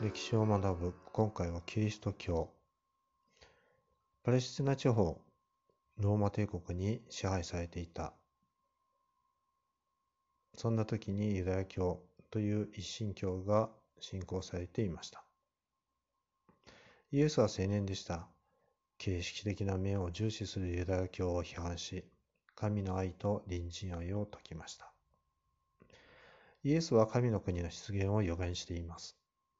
歴史を学ぶ。今回はキリスト教。パレスチナ地方ローマ帝国に支配されていた。そんな時にユダヤ教という一神教が信仰されていました。イエスは青年でした。形式的な面を重視するユダヤ教を批判し神の愛と隣人愛を説きました。イエスは神の国の出現を予言しています。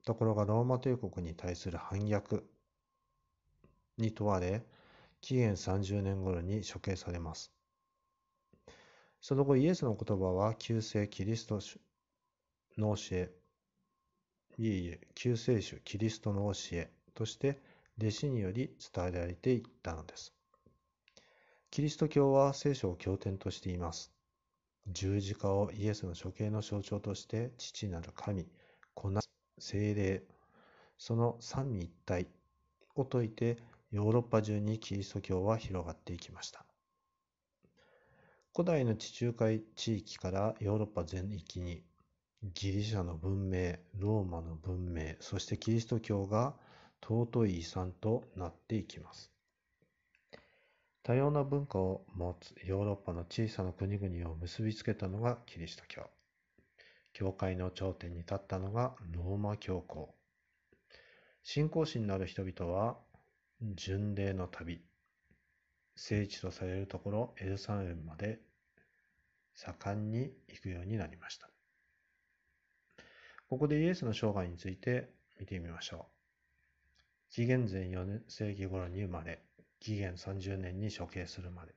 ところがローマ帝国に対する反逆に問われ、紀元30年頃に処刑されます。その後イエスの言葉は旧世キリストの教え、いえいえ、救世主キリストの教えとして弟子により伝えられていったのです。キリスト教は聖書を経典としています。十字架をイエスの処刑の象徴として父なる神、子な精霊、その三位一体を説いてヨーロッパ中にキリスト教は広がっていきました。古代の地中海地域からヨーロッパ全域にギリシャの文明、ローマの文明、そしてキリスト教が尊い遺産となっていきます。多様な文化を持つヨーロッパの小さな国々を結びつけたのがキリスト教。教会の頂点に立ったのがローマ教皇。信仰心のある人々は、巡礼の旅、聖地とされるところエルサレムまで盛んに行くようになりました。ここでイエスの生涯について見てみましょう。紀元前4世紀頃に生まれ、紀元30年に処刑するまで。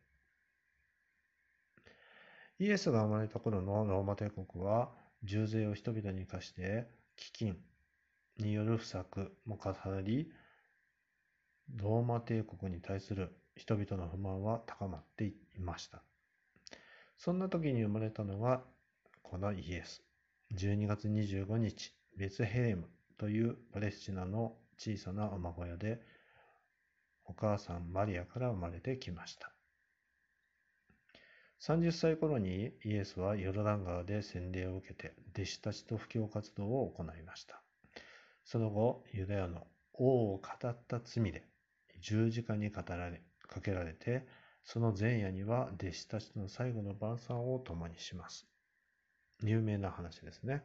イエスが生まれた頃のローマ帝国は重税を人々に課して飢饉による不作も重なり、ローマ帝国に対する人々の不満は高まっていました。そんな時に生まれたのがこのイエス。12月25日、ベツヘレムというパレスチナの小さな馬小屋でお母さんマリアから生まれてきました。30歳頃にイエスはヨルダン川で洗礼を受けて弟子たちと布教活動を行いました。その後、ユダヤの王を語った罪で十字架に語られ、かけられて、その前夜には弟子たちとの最後の晩餐を共にします。有名な話ですね。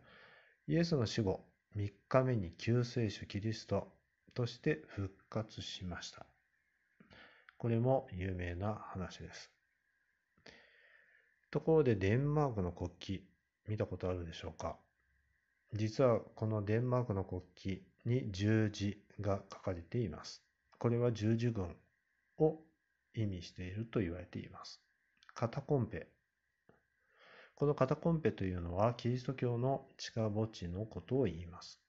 イエスの死後、3日目に救世主キリストとして復活しました。これも有名な話です。ところでデンマークの国旗、見たことあるでしょうか？実はこのデンマークの国旗に十字が書かれています。これは十字軍を意味していると言われています。カタコンペ。このカタコンペというのはキリスト教の地下墓地のことを言います。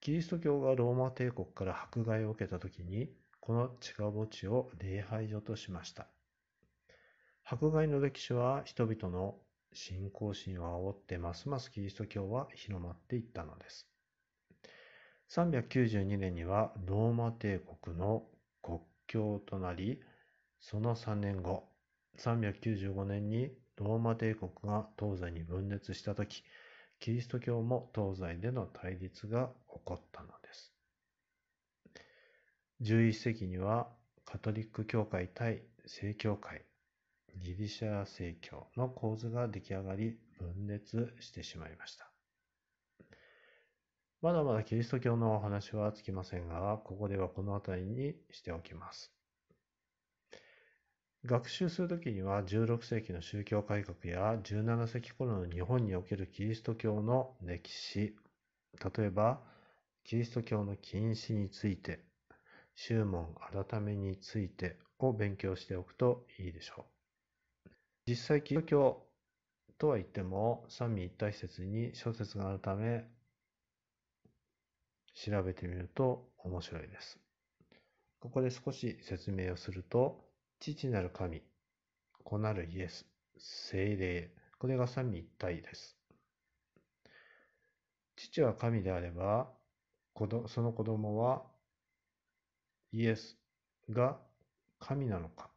キリスト教がローマ帝国から迫害を受けたときに、この地下墓地を礼拝所としました。迫害の歴史は人々の信仰心を煽ってますますキリスト教は広まっていったのです。392年にはローマ帝国の国教となり、その3年後、395年にローマ帝国が東西に分裂したとき、キリスト教も東西での対立が起こったのです。11世紀にはカトリック教会対正教会ギリシャ正教の構図が出来上がり分裂してしまいました。まだまだキリスト教のお話はつきませんが、ここではこの辺りにしておきます。学習するときには16世紀の宗教改革や17世紀頃の日本におけるキリスト教の歴史、例えばキリスト教の禁止について、宗門改めについてを勉強しておくといいでしょう。実際キリスト教とは言っても三位一体説に諸説があるため調べてみると面白いです。ここで少し説明をすると父なる神、子なるイエス、精霊、これが三位一体です。父は神であれば、その子供はイエスが神なのか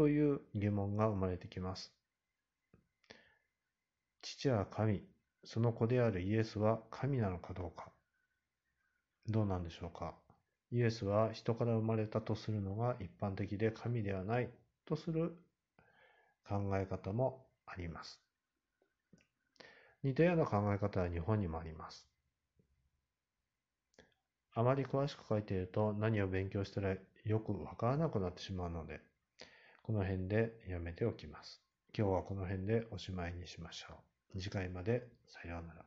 という疑問が生まれてきます。父は神、その子であるイエスは神なのかどうか。どうなんでしょうか。イエスは人から生まれたとするのが一般的で神ではないとする考え方もあります。似たような考え方は日本にもあります。あまり詳しく書いていると何を勉強したらよくわからなくなってしまうので、この辺でやめておきます。今日はこの辺でおしまいにしましょう。次回までさようなら。